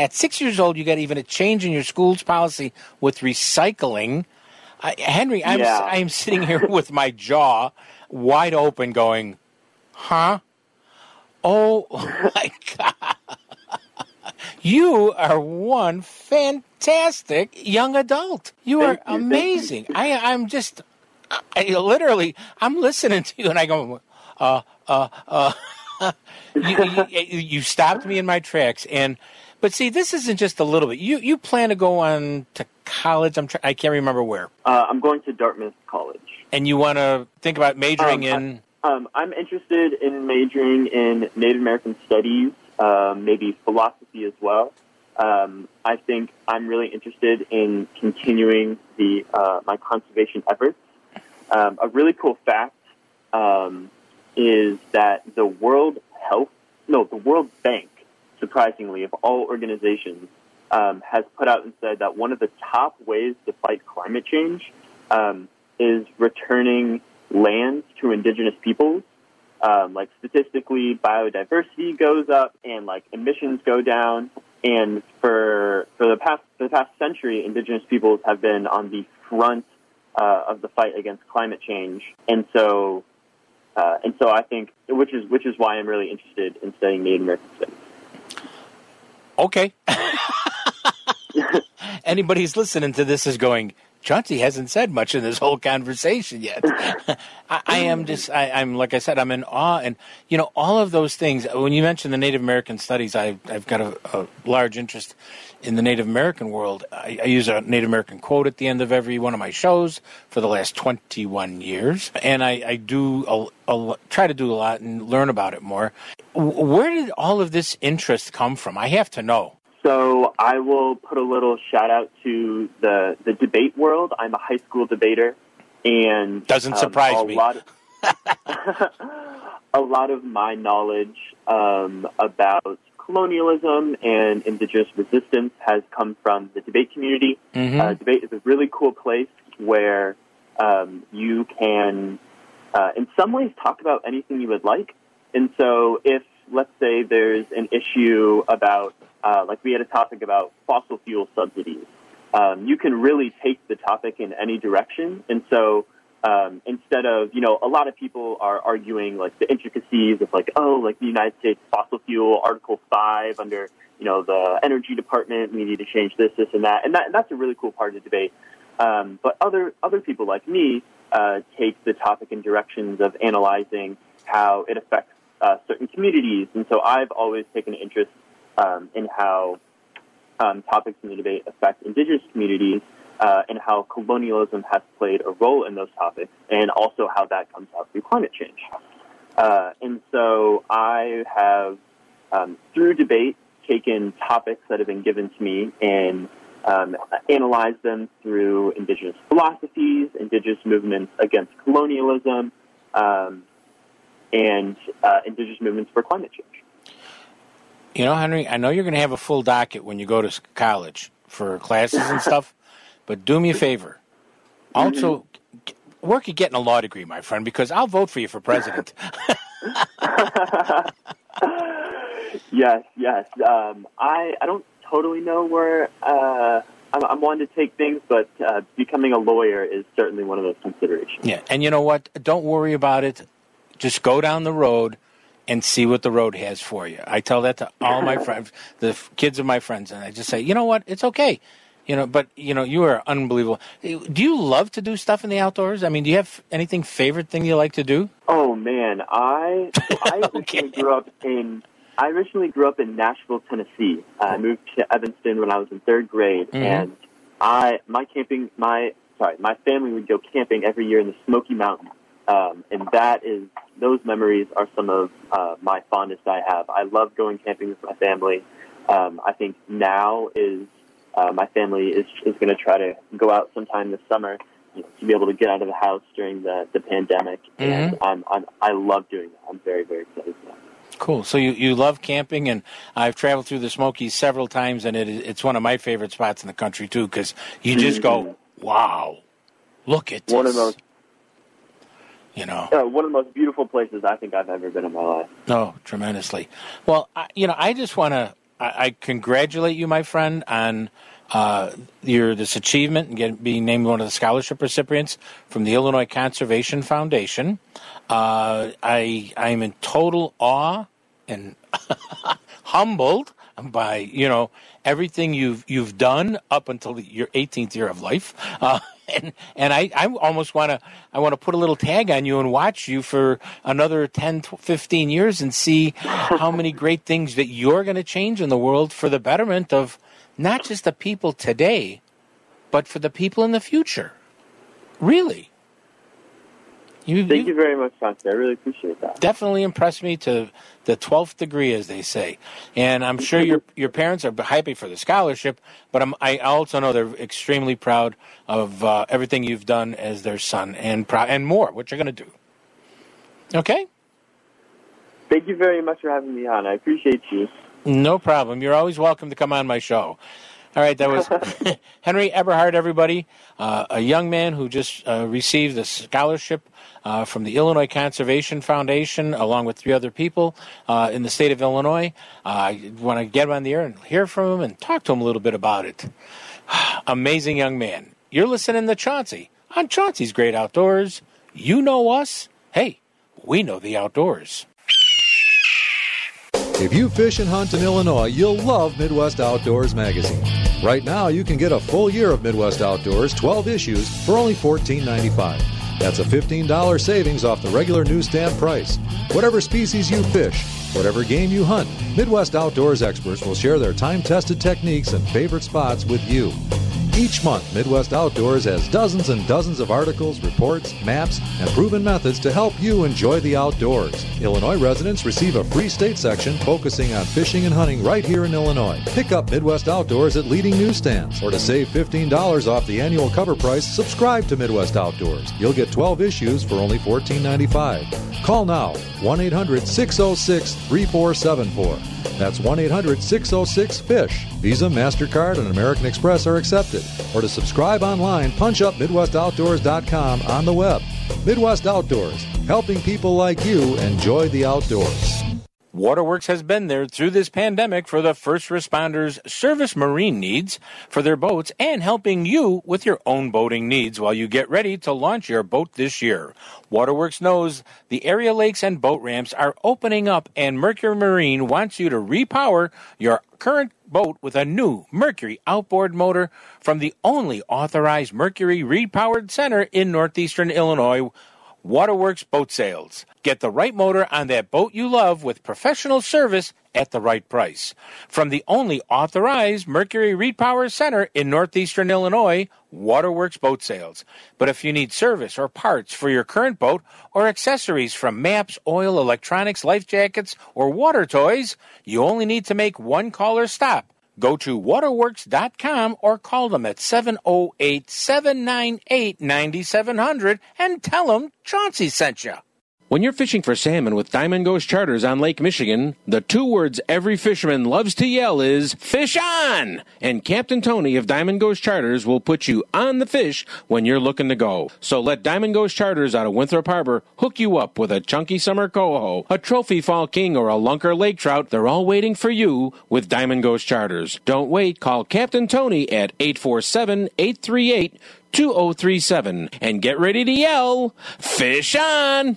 At six years old, you got even a change in your school's policy with recycling. Uh, Henry, I'm, yeah. I'm sitting here with my jaw wide open going, huh? Oh my God. You are one fantastic young adult. You are amazing. I, I'm just, I literally, I'm listening to you and I go, uh, uh, uh. you, you, you stopped me in my tracks. And, but see, this isn't just a little bit. You, you plan to go on to college. I'm, try, I can't remember where. Uh, I'm going to Dartmouth College. And you want to think about majoring Um, in. Um, I'm interested in majoring in Native American studies, um, maybe philosophy as well. Um, I think I'm really interested in continuing the uh, my conservation efforts. Um, a really cool fact um, is that the World Health, no, the World Bank, surprisingly, of all organizations, um, has put out and said that one of the top ways to fight climate change um, is returning lands to indigenous peoples. Um, like statistically, biodiversity goes up and like emissions go down. And for for the past for the past century, indigenous peoples have been on the front uh, of the fight against climate change. And so, uh, and so I think, which is which is why I'm really interested in studying Native American studies. Okay. anybody who's listening to this is going, Chauncey hasn't said much in this whole conversation yet. I, I, am just, I, am like I said, I'm in awe, and you know, all of those things. When you mentioned the Native American studies, I, I've got a, a large interest in the Native American world. I, I, use a Native American quote at the end of every one of my shows for the last 21 years, and I, I do a, a, try to do a lot and learn about it more. Where did all of this interest come from? I have to know. So I will put a little shout out to the the debate world. I'm a high school debater, and doesn't um, surprise a me. Lot of, a lot of my knowledge um, about colonialism and indigenous resistance has come from the debate community. Mm-hmm. Uh, debate is a really cool place where um, you can, uh, in some ways, talk about anything you would like. And so, if let's say there's an issue about uh, like we had a topic about fossil fuel subsidies. Um, you can really take the topic in any direction. And so um, instead of, you know, a lot of people are arguing like the intricacies of like, oh, like the United States fossil fuel Article 5 under, you know, the energy department, we need to change this, this, and that. And, that, and that's a really cool part of the debate. Um, but other, other people like me uh, take the topic in directions of analyzing how it affects uh, certain communities. And so I've always taken an interest um, in how um, topics in the debate affect indigenous communities uh, and how colonialism has played a role in those topics, and also how that comes out through climate change. Uh, and so I have, um, through debate, taken topics that have been given to me and um, analyzed them through indigenous philosophies, indigenous movements against colonialism, um, and uh, indigenous movements for climate change. You know, Henry, I know you're going to have a full docket when you go to college for classes and stuff, but do me a favor. Also, mm-hmm. work at getting a law degree, my friend, because I'll vote for you for president. yes, yes. Um, I I don't totally know where uh, I'm, I'm wanting to take things, but uh, becoming a lawyer is certainly one of those considerations. Yeah, and you know what? Don't worry about it. Just go down the road and see what the road has for you. I tell that to all my friends, the kids of my friends, and I just say, you know what, it's okay. You know, but you know, you are unbelievable. Do you love to do stuff in the outdoors? I mean, do you have anything favorite thing you like to do? Oh man, I I okay. originally grew up in I originally grew up in Nashville, Tennessee. I moved to Evanston when I was in third grade, Mhm. and I my camping my sorry my family would go camping every year in the Smoky Mountains, um, and that is those memories are some of uh, my fondest I have. I love going camping with my family. Um, I think now is uh, my family is is going to try to go out sometime this summer you know, to be able to get out of the house during the the pandemic, and I'm, I'm I love doing that. I'm very very excited for that. Cool. So you, you love camping, and I've traveled through the Smokies several times, and it, it's one of my favorite spots in the country too, because you just go, "Wow, look at One this." of those you know. uh, one of the most beautiful places I think I've ever been in my life. Oh, tremendously. Well, I, you know, I just want to I, I congratulate you, my friend, on uh, your this achievement and get, being named one of the scholarship recipients from the Illinois Conservation Foundation. Uh, I I'm in total awe and humbled by you know everything you've you've done up until your 18th year of life. Uh, and and I, I almost want to I want to put a little tag on you and watch you for another 10 15 years and see how many great things that you're going to change in the world for the betterment of not just the people today but for the people in the future. Really. You, Thank you very much, Chauncey. I really appreciate that. definitely impressed me to the 12th degree, as they say. And I'm sure your your parents are happy for the scholarship, but I'm, I also know they're extremely proud of uh, everything you've done as their son and prou- and more, what you're going to do. Okay? Thank you very much for having me on. I appreciate you. No problem. You're always welcome to come on my show. All right, that was Henry Eberhard, everybody, uh, a young man who just uh, received a scholarship uh, from the Illinois Conservation Foundation, along with three other people uh, in the state of Illinois. Uh, I want to get him on the air and hear from him and talk to him a little bit about it. Amazing young man. You're listening to Chauncey on Chauncey's Great Outdoors. You know us. Hey, we know the outdoors. If you fish and hunt in Illinois, you'll love Midwest Outdoors magazine. Right now, you can get a full year of Midwest Outdoors, 12 issues, for only $14.95. That's a $15 savings off the regular newsstand price. Whatever species you fish, whatever game you hunt, Midwest Outdoors experts will share their time tested techniques and favorite spots with you. Each month, Midwest Outdoors has dozens and dozens of articles, reports, maps, and proven methods to help you enjoy the outdoors. Illinois residents receive a free state section focusing on fishing and hunting right here in Illinois. Pick up Midwest Outdoors at leading newsstands. Or to save $15 off the annual cover price, subscribe to Midwest Outdoors. You'll get 12 issues for only $14.95. Call now 1 800 606 3474. That's 1 800 606 FISH. Visa, MasterCard, and American Express are accepted. Or to subscribe online, punch up MidwestOutdoors.com on the web. Midwest Outdoors, helping people like you enjoy the outdoors. Waterworks has been there through this pandemic for the first responders' service marine needs for their boats and helping you with your own boating needs while you get ready to launch your boat this year. Waterworks knows the area lakes and boat ramps are opening up and Mercury Marine wants you to repower your current boat with a new Mercury outboard motor from the only authorized Mercury repowered center in northeastern Illinois Waterworks Boat Sales. Get the right motor on that boat you love with professional service at the right price. From the only authorized Mercury Repower Center in northeastern Illinois, Waterworks Boat Sales. But if you need service or parts for your current boat or accessories from maps, oil, electronics, life jackets, or water toys, you only need to make one call or stop. Go to waterworks.com or call them at 708 798 9700 and tell them Chauncey sent you. When you're fishing for salmon with Diamond Ghost Charters on Lake Michigan, the two words every fisherman loves to yell is fish on! And Captain Tony of Diamond Ghost Charters will put you on the fish when you're looking to go. So let Diamond Ghost Charters out of Winthrop Harbor hook you up with a chunky summer coho, a trophy fall king, or a lunker lake trout. They're all waiting for you with Diamond Ghost Charters. Don't wait. Call Captain Tony at 847 838 2037 and get ready to yell, Fish on!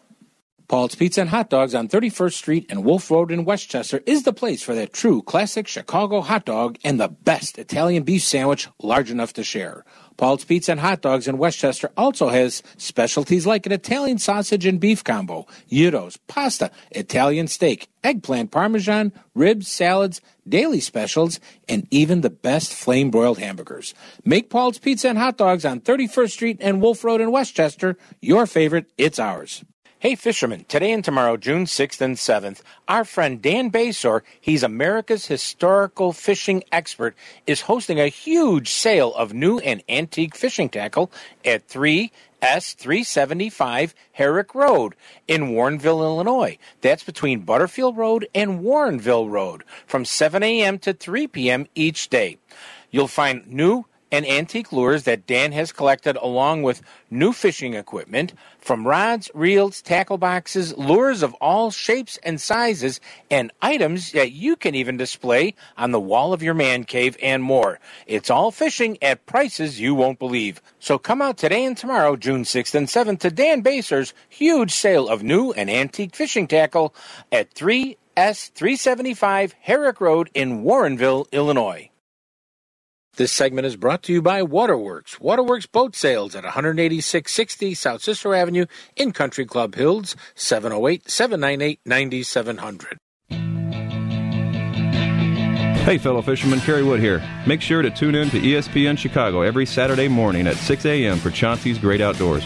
Paul's Pizza and Hot Dogs on 31st Street and Wolf Road in Westchester is the place for that true classic Chicago hot dog and the best Italian beef sandwich large enough to share. Paul's Pizza and Hot Dogs in Westchester also has specialties like an Italian sausage and beef combo, gyros, pasta, Italian steak, eggplant parmesan, ribs, salads, daily specials, and even the best flame broiled hamburgers. Make Paul's Pizza and Hot Dogs on 31st Street and Wolf Road in Westchester your favorite. It's ours. Hey, fishermen, today and tomorrow, June 6th and 7th, our friend Dan Basore, he's America's historical fishing expert, is hosting a huge sale of new and antique fishing tackle at 3S375 Herrick Road in Warrenville, Illinois. That's between Butterfield Road and Warrenville Road from 7 a.m. to 3 p.m. each day. You'll find new and antique lures that Dan has collected along with new fishing equipment from rods, reels, tackle boxes, lures of all shapes and sizes, and items that you can even display on the wall of your man cave and more. It's all fishing at prices you won't believe. So come out today and tomorrow, June 6th and 7th, to Dan Basore's huge sale of new and antique fishing tackle at 3S375 Herrick Road in Warrenville, Illinois. This segment is brought to you by Waterworks. Waterworks Boat Sales at 18660 South Cicero Avenue in Country Club Hills, 708 798 9700. Hey, fellow fishermen, Kerry Wood here. Make sure to tune in to ESPN Chicago every Saturday morning at 6 a.m. for Chauncey's Great Outdoors.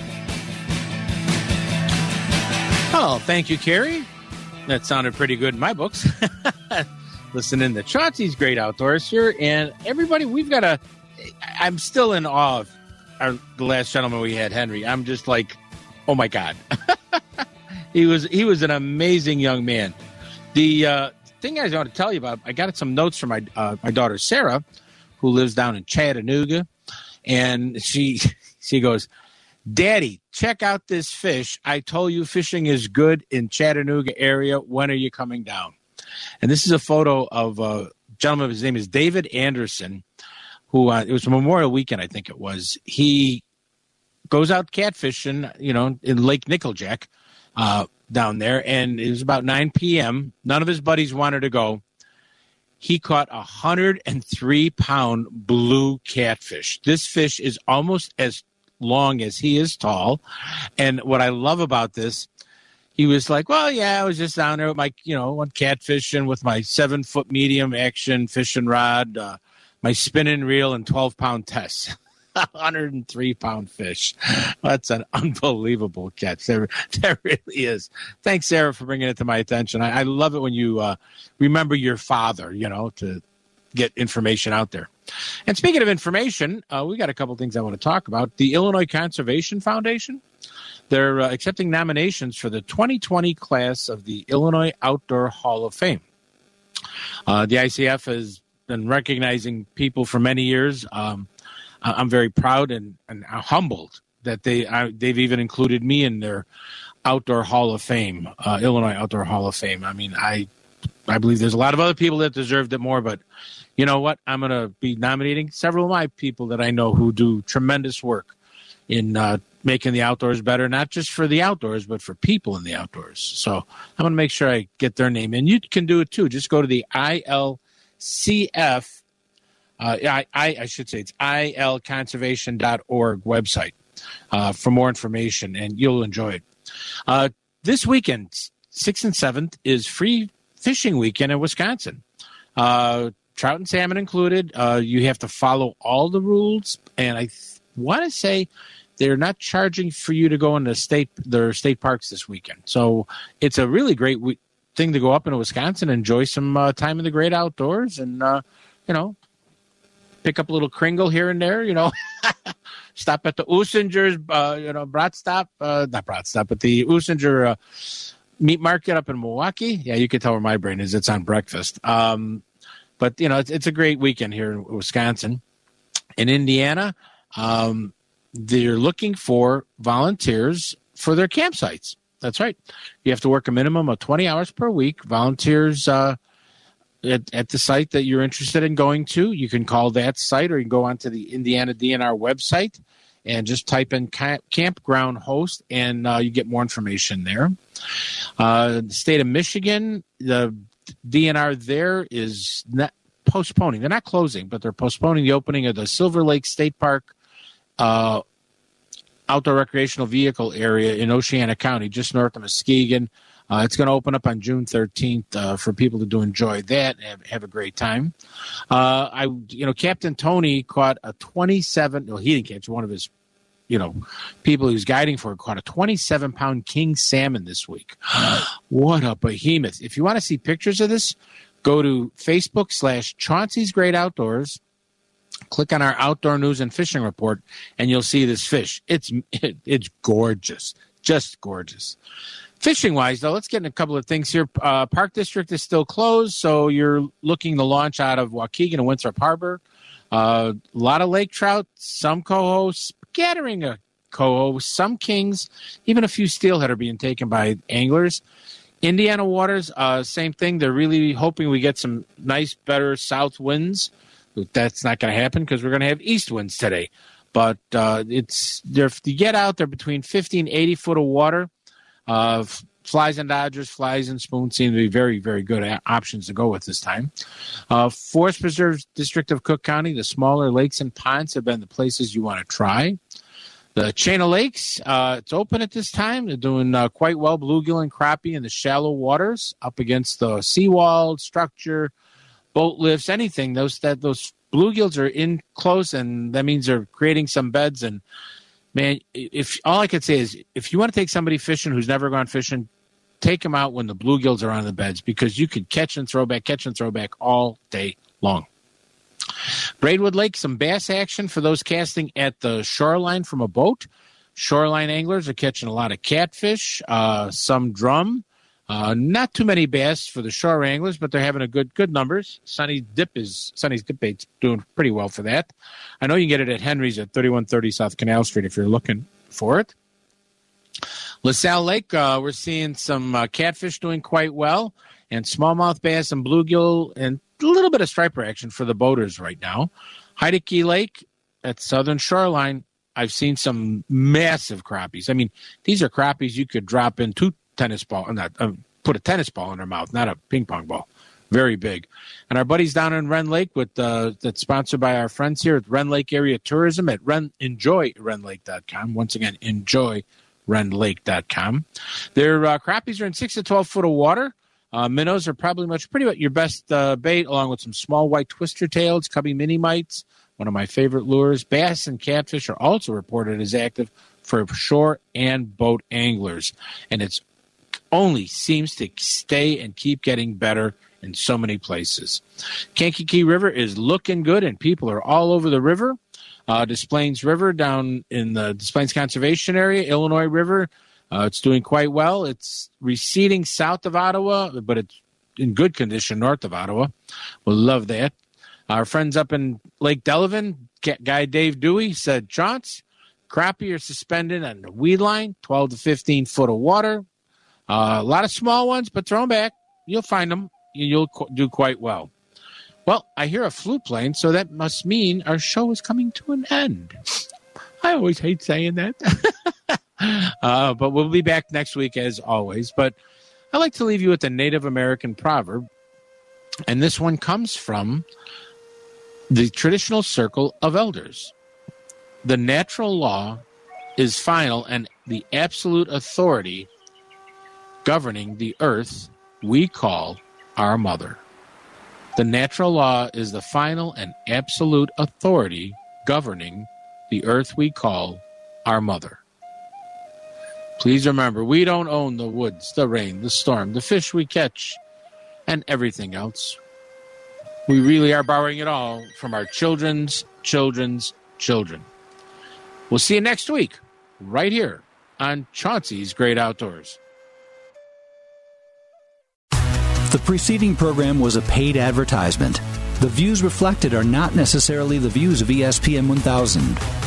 Oh, thank you, Kerry. That sounded pretty good in my books. Listening to Chauncey's Great Outdoors here, and everybody, we've got a. I'm still in awe of our, the last gentleman we had, Henry. I'm just like, oh my god, he was he was an amazing young man. The uh, thing I want to tell you about, I got some notes from my uh, my daughter Sarah, who lives down in Chattanooga, and she she goes, Daddy, check out this fish. I told you fishing is good in Chattanooga area. When are you coming down? And this is a photo of a gentleman. His name is David Anderson, who uh, it was Memorial Weekend, I think it was. He goes out catfishing, you know, in Lake Nickajack uh, down there, and it was about 9 p.m. None of his buddies wanted to go. He caught a 103 pound blue catfish. This fish is almost as long as he is tall. And what I love about this, he was like, "Well, yeah, I was just down there with my, you know, one catfishing with my seven foot medium action fishing rod, uh, my spinning reel, and twelve pound test." 103 pound fish. That's an unbelievable catch. There, there really is. Thanks, Sarah, for bringing it to my attention. I, I love it when you uh, remember your father, you know, to get information out there. And speaking of information, uh, we got a couple things I want to talk about. The Illinois Conservation Foundation, they're uh, accepting nominations for the 2020 class of the Illinois Outdoor Hall of Fame. Uh, the ICF has been recognizing people for many years. Um, I'm very proud and, and humbled that they they've even included me in their Outdoor Hall of Fame, uh, Illinois Outdoor Hall of Fame. I mean, I I believe there's a lot of other people that deserved it more, but you know what? I'm going to be nominating several of my people that I know who do tremendous work in uh, making the outdoors better, not just for the outdoors, but for people in the outdoors. So I'm going to make sure I get their name. And you can do it too. Just go to the ILCF. Uh, I, I, should say it's ilconservation.org website uh, for more information, and you'll enjoy it. Uh, this weekend, 6th and 7th, is free fishing weekend in Wisconsin. Uh, trout and salmon included. Uh, you have to follow all the rules, and I want to say they're not charging for you to go into state their state parks this weekend. So it's a really great thing to go up into Wisconsin, enjoy some uh, time in the great outdoors, and uh, you know, pick up a little kringle here and there. You know, stop at the Usinger's, uh, you know, brat stop, uh, not brat stop, but the Usinger uh, meat market up in Milwaukee. Yeah, you can tell where my brain is. It's on breakfast. Um, but you know, it's, it's a great weekend here in Wisconsin. In Indiana, um, they're looking for volunteers for their campsites. That's right. You have to work a minimum of 20 hours per week. Volunteers uh, at, at the site that you're interested in going to, you can call that site or you can go onto the Indiana DNR website and just type in camp, campground host and uh, you get more information there. Uh, the state of Michigan, the DNR there is not postponing. They're not closing, but they're postponing the opening of the Silver Lake State Park uh, outdoor recreational vehicle area in Oceana County, just north of Muskegon. Uh, it's going to open up on June 13th uh, for people to do enjoy that and have, have a great time. Uh, I, you know, Captain Tony caught a 27. Well, he didn't catch one of his, you know, people was guiding for caught a 27 pound king salmon this week. what a behemoth! If you want to see pictures of this, go to Facebook slash Chauncey's Great Outdoors. Click on our outdoor news and fishing report, and you'll see this fish. It's it, it's gorgeous, just gorgeous. Fishing wise, though, let's get in a couple of things here. Uh, Park District is still closed, so you're looking to launch out of Waukegan and Winthrop Harbor. Uh, a lot of lake trout, some coho, scattering of coho, some kings, even a few steelhead are being taken by anglers. Indiana waters, uh, same thing. They're really hoping we get some nice, better south winds. That's not going to happen because we're going to have east winds today. But uh, it's they're, you get out there between 50 and 80 foot of water. Uh, flies and dodgers, flies and spoons seem to be very, very good options to go with this time. Uh, Forest Preserve District of Cook County, the smaller lakes and ponds have been the places you want to try. The chain of lakes, uh, it's open at this time. They're doing uh, quite well. Bluegill and crappie in the shallow waters, up against the seawall structure, boat lifts, anything. Those that those bluegills are in close, and that means they're creating some beds. And man, if all I could say is, if you want to take somebody fishing who's never gone fishing, take them out when the bluegills are on the beds because you could catch and throw back, catch and throw back all day long. Braidwood Lake, some bass action for those casting at the shoreline from a boat. Shoreline anglers are catching a lot of catfish, uh, some drum. Uh, not too many bass for the shore anglers, but they're having a good good numbers. Sunny Dip is Sunny's Dip Bait's doing pretty well for that. I know you can get it at Henry's at 3130 South Canal Street if you're looking for it. LaSalle Lake, uh, we're seeing some uh, catfish doing quite well, and smallmouth bass and bluegill, and a little bit of striper action for the boaters right now. Heidecke Lake at Southern Shoreline, I've seen some massive crappies. I mean, these are crappies you could drop in two tennis ball, not uh, put a tennis ball in her mouth, not a ping pong ball. Very big. And our buddies down in Rend Lake with uh, that's sponsored by our friends here at Rend Lake Area Tourism at Rend, enjoy rendlake.com. Once again, enjoy rendlake.com. Their uh, crappies are in 6 to 12 foot of water. Uh, minnows are probably much pretty much your best uh, bait, along with some small white twister tails, cubby mini mites, one of my favorite lures. Bass and catfish are also reported as active for shore and boat anglers, and it's only seems to stay and keep getting better in so many places. Kankakee River is looking good, and people are all over the river. Uh, Des Plaines River down in the Des Plaines Conservation Area, Illinois River, uh, it's doing quite well. It's receding south of Ottawa, but it's in good condition north of Ottawa. We'll love that. Our friends up in Lake Delavan, guy Dave Dewey said, Chance, crappie are suspended on the weed line, 12 to 15 foot of water. Uh, a lot of small ones, but throw them back. You'll find them. You'll do quite well. Well, I hear a flute playing, so that must mean our show is coming to an end. I always hate saying that. uh, but we'll be back next week as always. But I like to leave you with a Native American proverb. And this one comes from the traditional circle of elders. The natural law is final and the absolute authority governing the earth we call our mother. The natural law is the final and absolute authority governing the earth we call our mother. Please remember, we don't own the woods, the rain, the storm, the fish we catch, and everything else. We really are borrowing it all from our children's children's children. We'll see you next week, right here on Chauncey's Great Outdoors. The preceding program was a paid advertisement. The views reflected are not necessarily the views of ESPN 1000.